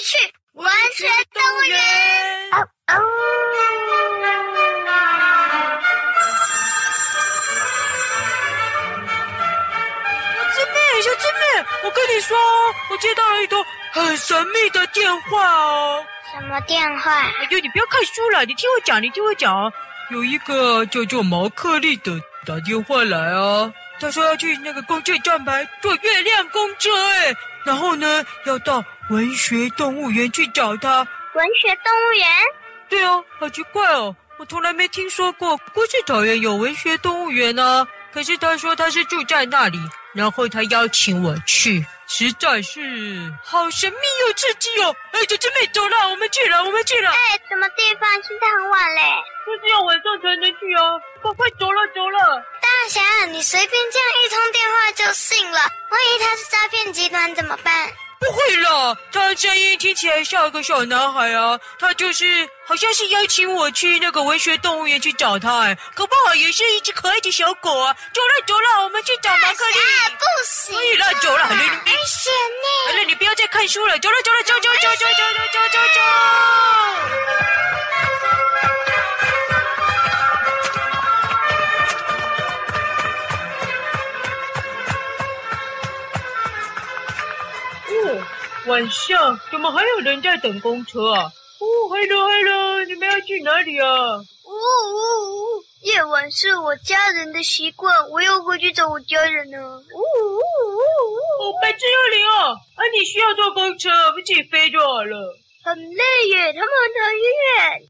起去文学动物园。哦哦小智妹，小狮妹，我跟你说，我接到了一通很神秘的电话哦。什么电话？哎呦，你不要看书了，你听我讲，你听我讲。有一个叫做毛克利的打电话来啊，他说要去那个公车站牌坐月亮公车，哎，然后呢要到文学动物园去找他。文学动物园？对哦，好奇怪哦，我从来没听说过故事草原有文学动物园呢。可是他说他是住在那里，然后他邀请我去。实在是好神秘又刺激哦！哎，姐姐妹，走了，我们去了，我们去了。哎，什么地方？现在很晚嘞。就是要晚上才能去啊！快快走了，走了。大侠，你随便这样一通电话就信了？万一他是诈骗集团怎么办？不会啦，他声音听起来像个小男孩啊，他就是好像是邀请我去那个文学动物园去找他，哎，可不好也是一只可爱的小狗啊。走了走了，我们去找马克利。不行，可以了，走了，危险呢。好了，你不要再看书了，走了走了，走走走走走走走走。晚上怎么还有人在等公车啊？哦，Hello，Hello，你们要去哪里啊？呜呜呜！夜晚是我家人的习惯，我要回去找我家人呢。呜呜呜呜！哦，白痴幽灵哦！啊，你需要坐公车，我们自己飞就好了。很累耶，他们很讨厌。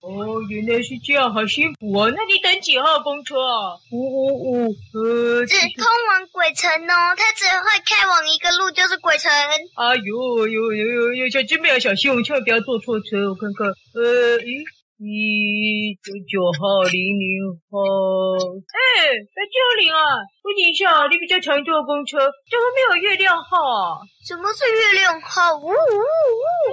哦，原来是这样，好辛苦啊！那你等几号公车啊？五五五，呃，只通往鬼城哦，它只会开往一个路，就是鬼城。哎呦呦呦呦呦，小金妹要小心，我千万不要坐错车。我看看，呃，咦。一九九号零零号，哎，白幽灵啊，问你一下，你比较常坐公车，怎么没有月亮号啊？什么是月亮号？呜呜呜！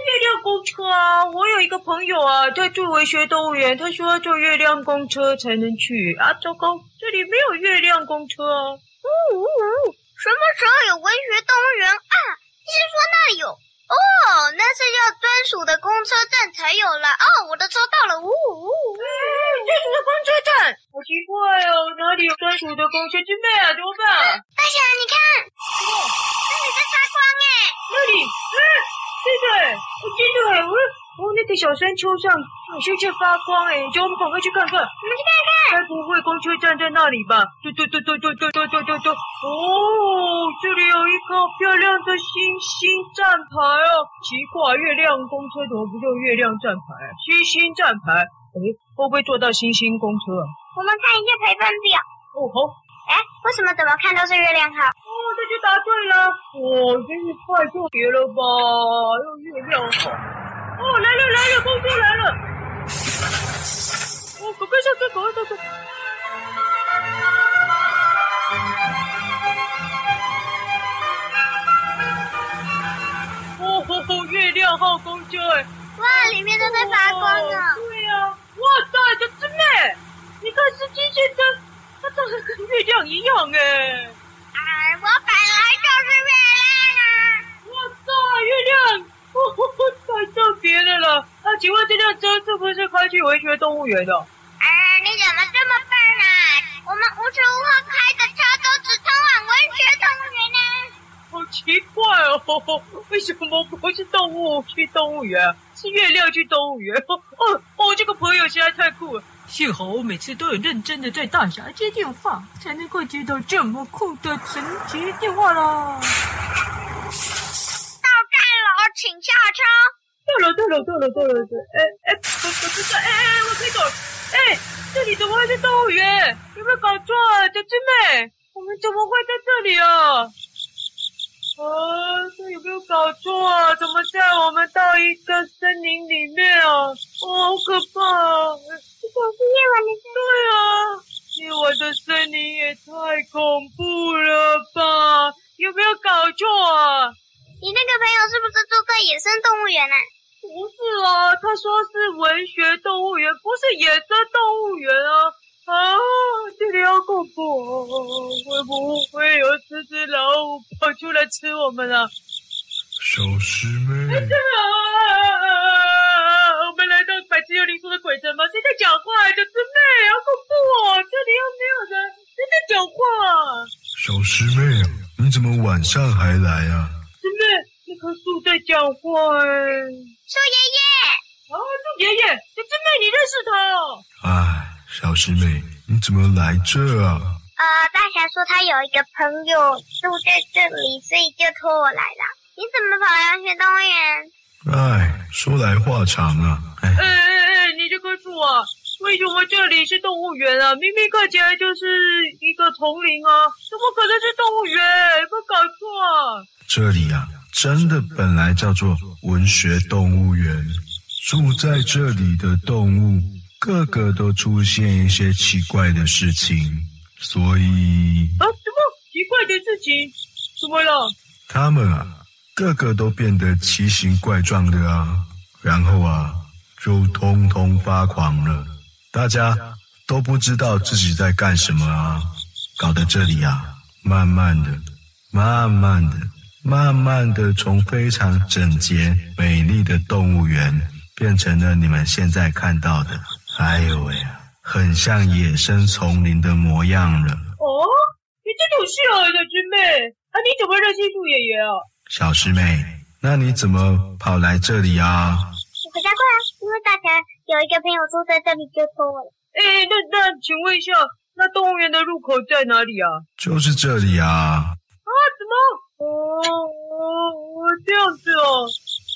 月亮公车啊！我有一个朋友啊，他住文学动物园，他说要坐月亮公车才能去啊。糟糕，这里没有月亮公车啊！呜呜呜！什么时候有文学动物园啊？你是说那里有？哦，那是要专属的公车站才有了。哦，我的车到了，呜呜呜！专属的公车站，好奇怪哦，哪里有专属的公车？狮妹啊，怎么办？大侠，你看，哦，那里在发光哎，那里，嗯，对的，我记得了，我。哦，那个小山丘上好像在发光哎，叫我们赶快去看看。我们去看看。该不会公车站在那里吧？对对对对对对对对对对。哦，这里有一个漂亮的星星站牌哦。奇怪，月亮公车怎么不叫月亮站牌？星星站牌。哎，会不会坐到星星公车啊？我们看一下陪伴表。哦好。哎，为什么怎么看都是月亮号？哦，这就答对了。哇、哦，真是太特别了吧？用月亮号。哦，来了来了，公车来了！哦，赶快下车，赶快下车！哦吼吼，月亮号公车哎！哇，里面都在发光呢！对呀，哇塞，小狮妹，你看是机先生，他长得跟月亮一样哎！哎，我本来就是月亮啊！哇塞，月亮！哦，太特别的了！那、请问这辆车是不是开去文学动物园的？哎，你怎么这么笨啊？我们无时无刻开的车都只通往文学动物园呢。好奇怪哦，为什么不是动物去动物园，是月亮去动物园？哦哦，这个朋友实在太酷了！幸好我每次都有认真的在大侠接电话，才能够接到这么酷的神奇电话啦。请下车。到了，到了，到了，到了，对，哎哎，不不不是，哎哎，我可以走。哎，这里怎么会是动物园？有没有搞错啊，小智妹？我们怎么会在这里啊？啊，这有没有搞错啊？怎么带我们到一个森林里面啊？哦，好可怕啊！哎园啊？不是啊，他说是文学动物园，不是野生动物园啊！啊，这里好恐怖，会不会有狮子老虎跑出来吃我们啊？小师妹。啊只有你说的鬼城吗？谁在讲话？小师妹，好恐怖哦！这里又没有人，谁在讲话？小师妹，你怎么晚上还来啊？棵树在讲话哎。树爷爷。啊，树爷爷，小师妹，你认识他哦？哎，小师妹，你怎么来这啊？呃，大侠说他有一个朋友住在这里，所以就托我来了。你怎么跑来文学动物园？哎，说来话长啊！哎哎哎，你这棵树啊，为什么这里是动物园啊？明明看起来就是一个丛林啊，怎么可能是动物园？有没有搞错？这里啊，真的本来叫做文学动物园，住在这里的动物个个都出现一些奇怪的事情，所以啊，什么奇怪的事情？怎么了？他们啊。个个都变得奇形怪状的啊，然后啊，就通通发狂了。大家都不知道自己在干什么啊，搞得这里啊，慢慢的、慢慢的、慢慢的，从非常整洁、美丽的动物园，变成了你们现在看到的，哎呦喂啊，很像野生丛林的模样了。哦，你真有事啊，小师妹，啊，你怎么认识树爷爷啊？小师妹，那你怎么跑来这里啊？我回家过来，因为大家有一个朋友住在这里，就托我了。哎，那那，请问一下，那动物园的入口在哪里啊？就是这里啊。啊？怎么？哦哦，这样子哦。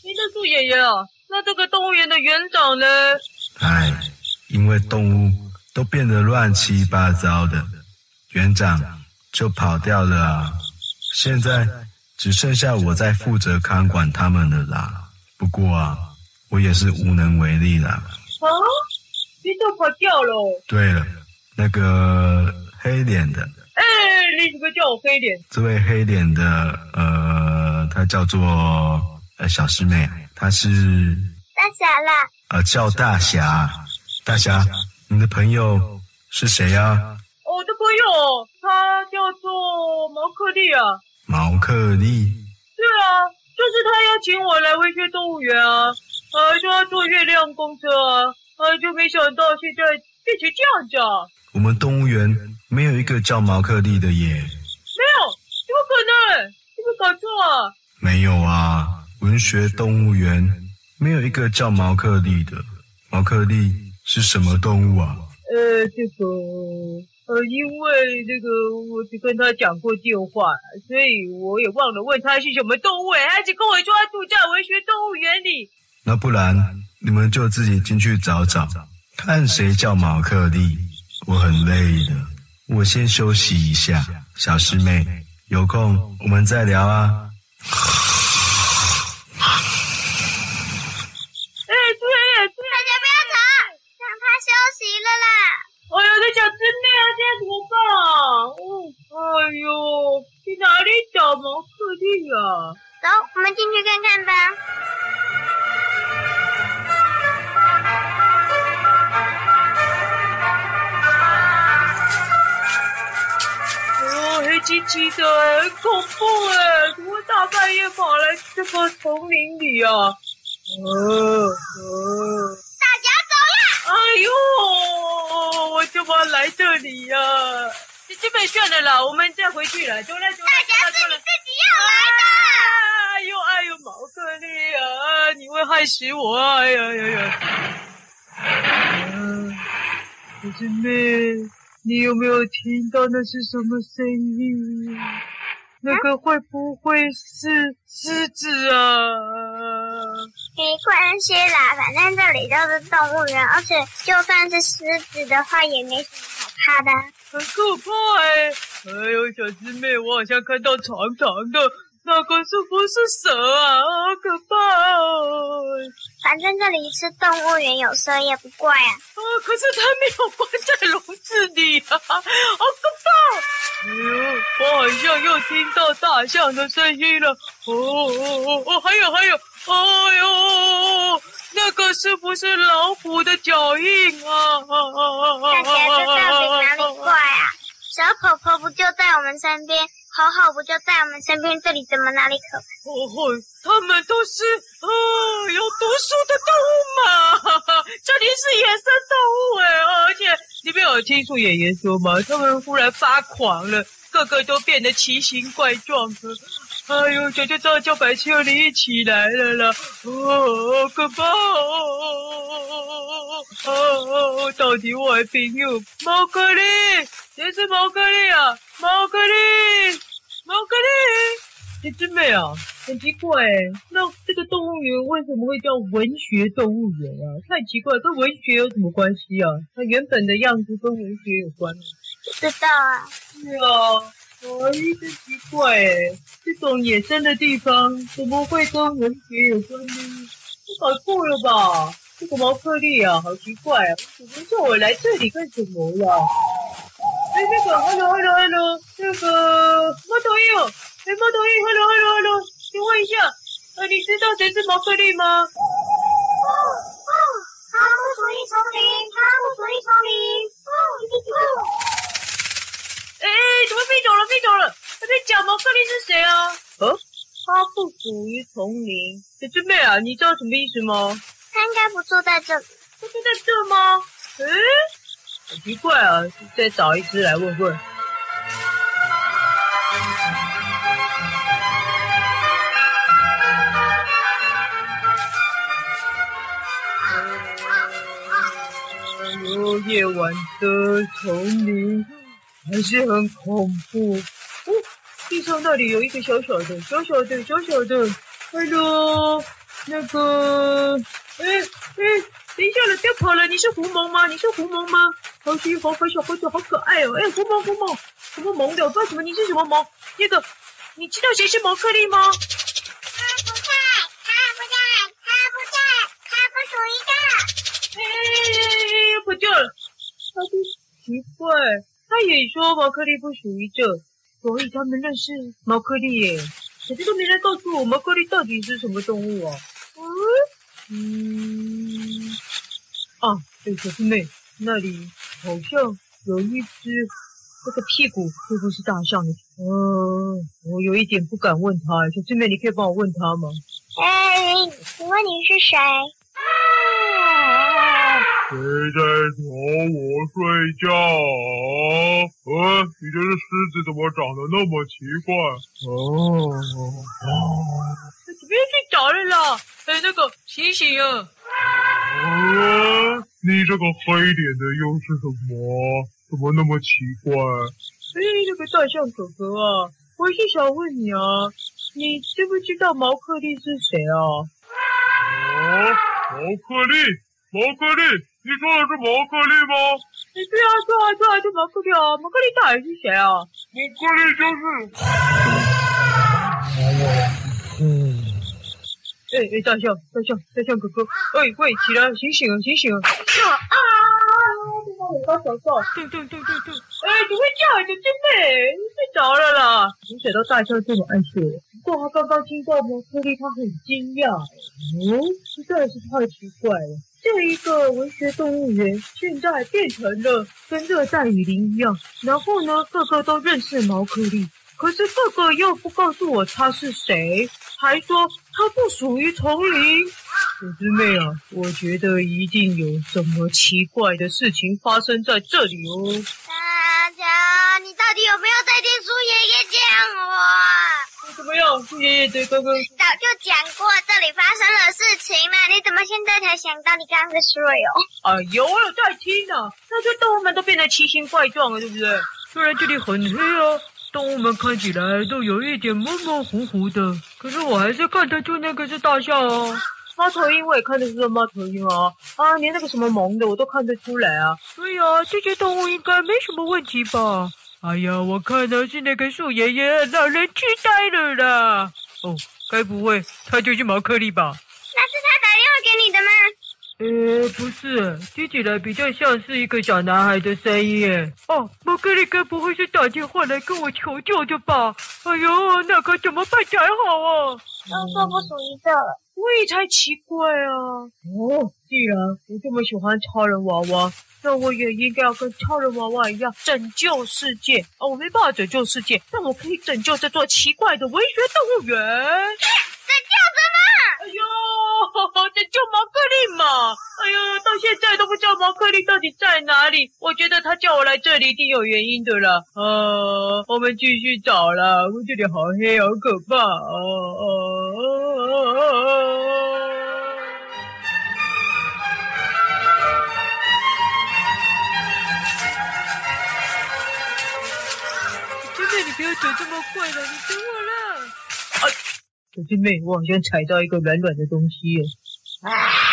你是树爷爷啊？那这个动物园的园长呢？哎，因为动物都变得乱七八糟的，园长就跑掉了啊。现在。只剩下我在负责看管他们了啦。不过啊，我也是无能为力啦。啊，你都跑掉了。对了，那个黑脸的。哎，你怎么叫我黑脸？这位黑脸的，呃，他叫做呃小师妹，他是大侠啦。呃，叫大侠。大侠，你的朋友是谁呀？我的朋友，他叫做毛克利啊。毛克利，对啊，就是他邀请我来文学动物园啊，呃，说要坐月亮公车啊，呃，就没想到现在变成这样子啊。我们动物园没有一个叫毛克利的耶。没有，怎么可能？你们搞错啊？没有啊，文学动物园没有一个叫毛克利的。毛克利是什么动物啊？呃，这个。呃，因为那个我只跟他讲过电话，所以我也忘了问他是什么动物。他只跟我说他住在文学动物园里。那不然你们就自己进去找找，看谁叫毛克利。我很累的，我先休息一下。小师妹，有空我们再聊啊。哎，猪爷爷，大家不要吵，让他休息了啦。哎呦，这小师妹啊，现在怎么办啊？哦，哎呦，去哪里找毛克利啊？走，我们进去看看吧。哦，黑漆漆的，很恐怖哎！怎么大半夜跑来这个丛林里啊？呃呃。哎呦，我怎么来这里呀、啊？这基本算了啦，我们再回去了。走了走了。大家是你自己要来的。哎呦哎呦，毛克利啊，你会害死我啊！哎呀呀呀！小师妹，你有没有听到那是什么声音？那个会不会是狮子啊？没关系啦，反正这里都是动物园，而且就算是狮子的话，也没什么好怕的。很可怕哎！哎呦，小师妹，我好像看到长长的。那个是不是蛇啊？好可怕哦！反正这里是动物园，有蛇也不怪啊。啊，可是它没有关在笼子里啊，好可怕！哎呦，我好像又听到大象的声音了。哦哦哦哦，还有还有，哎呦，那个是不是老虎的脚印啊？大侠，这到底哪里怪啊？小婆婆不就在我们身边？好好不就在我们身边，这里怎么哪里可怕？哦，他们都是啊、哦、有毒素的动物嘛，这里是野生动物哎，而且你没有听说爷爷说吗？他们忽然发狂了，个个都变得奇形怪状的。哎呦，这就这就把秋梨起来了啦！哦，可怕！哦，到底我的朋友毛克利，这是毛克利啊，毛克利，利。姐姐妹啊，很奇怪哎，那这个动物园为什么会叫文学动物园啊？太奇怪，跟文学有什么关系啊？它原本的样子跟文学有关吗？不知道啊。是啊，哎，真奇怪哎，这种野生的地方怎么会跟文学有关呢？我搞错了吧？这个毛克利啊，好奇怪啊！你们叫我来这里干什么呀？哎，那个，hello，hello，hello，那个猫头鹰。哎，猫头鹰，hello，hello，hello，请问一下，呃，你知道谁是毛克利吗？哦哦，他不属于丛林，他不属于丛林。哦哦，哎哎，怎么飞走了？飞走了！他在讲毛克利是谁啊？哦，他不属于丛林。小师妹啊，你知道什么意思吗？他应该不坐在这里，不坐在这吗？哎，好奇怪啊！再找一只来问问。夜晚的丛林还是很恐怖。哦，地上那里有一个小小的、小小的、小小的。哎呦那个，哎哎，等一下了，不要跑了！你是狐獴吗？你是狐獴吗？好小好可小好小好可爱哦！哎，狐獴狐獴，什么獴的？我不知道什么？你是什么獴？那个，你知道谁是毛克利吗？这，他就奇怪，他也说毛克利不属于这，所以他们认识毛克利耶。可是都没人告诉我毛克利到底是什么动物啊？嗯嗯，啊，对，小师妹，那里好像有一只，那个屁股会不是大象的？呃，我有一点不敢问他。小师妹，你可以帮我问他吗？哎，请问你是谁？谁在吵我睡觉啊？你这只狮子怎么？长得那么？奇怪？哦，哦，别去找了啦！哎，那个醒醒啊！啊，你这个黑脸的又是什么？怎么？那么？奇怪？哎，那个大象哥哥啊，我是想问你啊，你知不知道毛克利是谁啊？哦，毛克利，毛克利。你说的是毛克利吗？你对啊，对啊，对啊，就毛克利啊！毛克利到底是谁啊？毛克利就是……嗯，哎哎，大象，大象，大象哥哥，喂喂，起来，醒醒啊，醒醒啊！啊啊！这把尾巴小赵，对对对对对，哎，怎么会这样？真美，你睡着了啦？没想到大象这么爱睡，不过他刚刚听到毛克利，他很惊讶。哦，实在是太奇怪了。这一个文学动物园现在变成了跟热带雨林一样，然后呢，个个都认识毛克利，可是个个又不告诉我他是谁，还说他不属于丛林。小师妹啊，我觉得一定有什么奇怪的事情发生在这里哦。大家，你到底有没有在听苏爷爷讲话？怎么样，苏爷爷对哥哥？早就讲过这里发生了事情了，你怎么现在才想到？你刚刚在睡哦？哎呦，我有在听呢。那些动物们都变得奇形怪状了，对不对？虽然这里很黑哦，动物们看起来都有一点模模糊糊的，可是我还是看得出那个是大象哦。猫头鹰我也看得出是猫头鹰啊，啊，连那个什么萌的我都看得出来啊。所以啊，这些动物应该没什么问题吧？哎呀，我看呢是那个树爷爷让人痴呆了啦！哦，该不会他就是毛克利吧？那是他打电话给你的吗？呃，不是，听起来比较像是一个小男孩的声音。哦，毛克利该不会是打电话来跟我求救的吧？哎呦，那可怎么办才好啊？都说不属于这了，我也才奇怪啊！哦，既然我这么喜欢超人娃娃。那我也应该要跟超人娃娃一样拯救世界哦！我没办法拯救世界，但我可以拯救这座奇怪的文学动物园。拯救什么？哎呦，拯救毛克利嘛！哎呦，到现在都不丽到底在哪里？我觉得他叫我来这里一定有原因的啦。呃，我们继续找啦，我这里好黑，好可怕啊！小师妹，你不要走这么快了，你等我啦！啊，小师妹，我好像踩到一个软软的东西耶。啊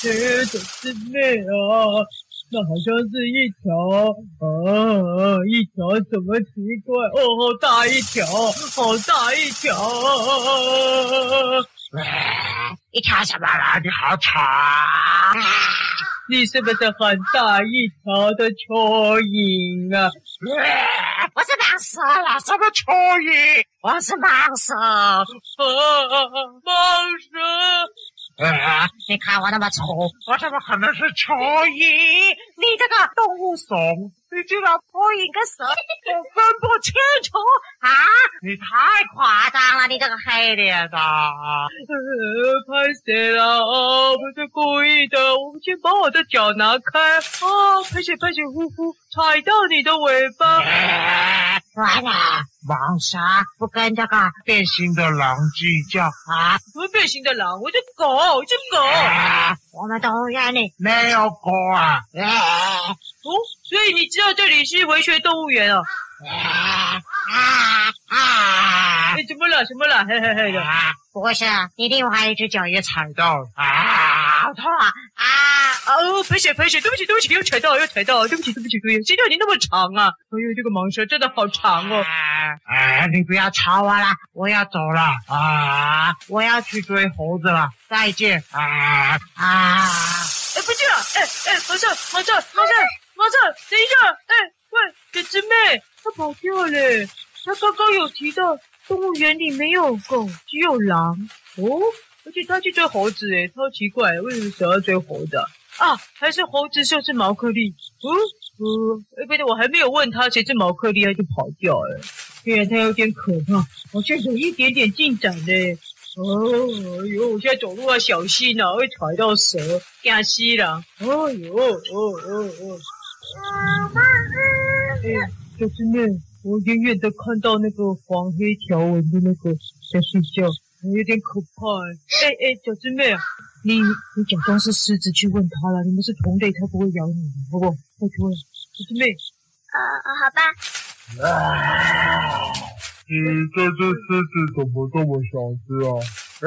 小师妹啊，那好像是一条啊，一条什么奇怪哦，好大一条，好大一条，一条什么啦？你好长，你是不是很大一条的蚯蚓啊？我是蟒蛇了，什么蚯蚓？我是蟒蛇，啊，蟒蛇。啊！你看我那么丑，我怎么可能是蚯蚓？你这个动物怂，你居然蚯蚓跟蛇我分不清楚啊！你太夸张了，你这个黑脸的！呃，拍谢了啊，不是故意的，我们先把我的脚拿开啊！拍谢拍谢，呼呼，踩到你的尾巴。完了，忙啥不跟这个变形的狼计较啊！不变形的狼？我是狗，我是狗。啊、我们动物园里没有狗啊！啊哦，所以你知道这里是文学动物园哦。啊啊啊！你怎么了？怎么了？嘿嘿嘿的。啊，不是，你另外一只脚也踩到了。啊，好痛啊！啊！哦，赔血赔血，对不起对不起，又踩到又踩到，对不起对不起对不起，谁叫你那么长啊？哎呦，这个蟒蛇真的好长哦！哎，你不要吵我了，我要走了啊！我要去追猴子了，再见啊啊！哎，不去了，哎哎，马上马上马上马上，等一下，哎喂，小师妹，他跑掉了，他刚刚有提到动物园里没有狗，只有狼哦，而且他去追猴子，哎，超奇怪，为什么想要追猴子？啊，还是猴子就是毛克利？嗯嗯，哎，不对，我还没有问他谁是毛克利，他就跑掉了。对他有点可怕，好像有一点点进展嘞。哦，哎呦，我现在走路要小心啊，会踩到蛇，惊死了。哦呦，哦哦哦。哎，小师妹，我远远的看到那个黄黑条纹的那个在睡觉，有点可怕。哎哎，小师妹。你你假装是狮子去问他了，你们是同类，他不会咬你，好不好？拜托了，小师妹。呃，好吧。啊，你这只狮子怎么这么小只啊？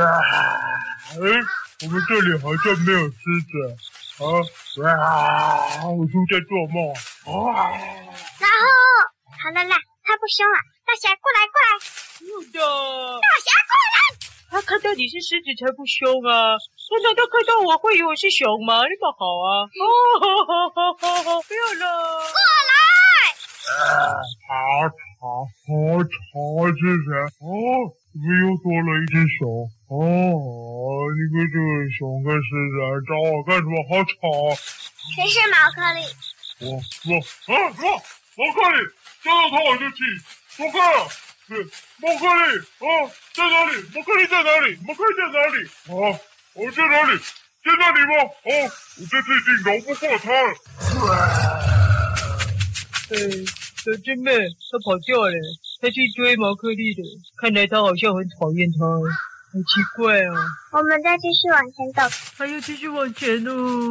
啊，哎，我们这里好像没有狮子啊！啊，我是在做梦啊？然后，好了啦，他不凶了，大侠过来过来。是的。大侠过来。他看到你是狮子才不凶啊！难道他看到我会以为我是熊吗？那么好啊！哦，好好好好，不要了，过来！啊，好吵，好吵，这是谁？哦，怎么又多了一只熊？哦，你们这个熊跟狮子来找我干什么？好吵！谁是毛克利？我我啊什么？毛克利，见到他我就气，我靠！对，毛克利，啊，在哪里？毛克利在哪里？毛克利在哪里？啊。我在哪里？在那里吗？哦，我这次已经饶不过他了。哎，小师妹，他跑掉了，他去追毛克利的。看来他好像很讨厌他，好奇怪啊。我们再继续往前走。还要继续往前哦。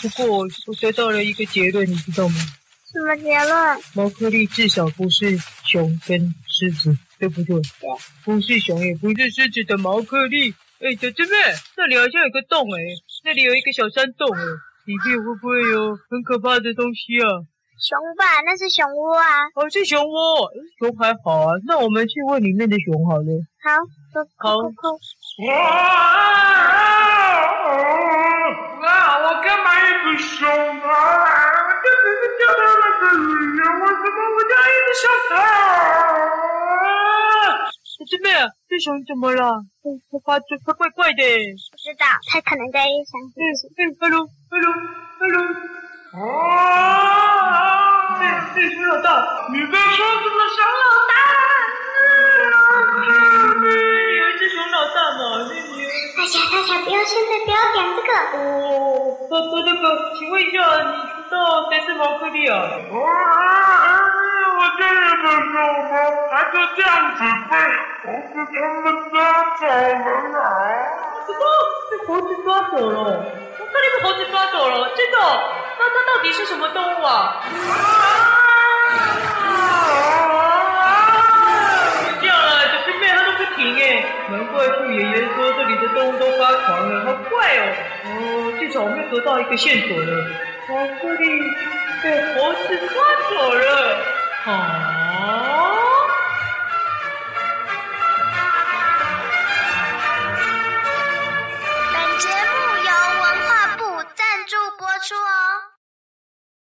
不过我得到了一个结论，你知道吗？什么结论？毛克利至少不是熊跟狮子，对不对？对。不是熊，也不是狮子的毛克利。哎，小师妹，那里好像有个洞哎，那里有一个小山洞哎，里面会不会有很可怕的东西啊？熊吧，那是熊窝啊。哦，是熊窝，熊还好啊。那我们去问里面的熊好了。好，走，好。哇哇！我干嘛一只熊啊？我这只是掉到那个里呀，为什么我家一只小狗？小师妹，这熊怎么了？它发出它怪怪的。不知道，它可能在异乡。嗯嗯，hello，hello，hello。啊！哎哎，熊老大，你在说什么？熊老大？有一只熊老大嘛？那你。大侠。恰恰不要现在不要讲这个。哦，哥哥那个，请问一下，你知道谁是毛克利啊？啊！我这也没有吗？还是这样子被猴子他们抓走了啊？什么？被猴子抓走了？毛克利被猴子抓走了？真的？那它到底是什么动物啊？这样啊，小师妹它都不停哎，难怪兔爷爷说这里的动物都发狂了，好怪哦。哦，至少我们又得到一个线索了，毛克利被猴子抓走了。啊。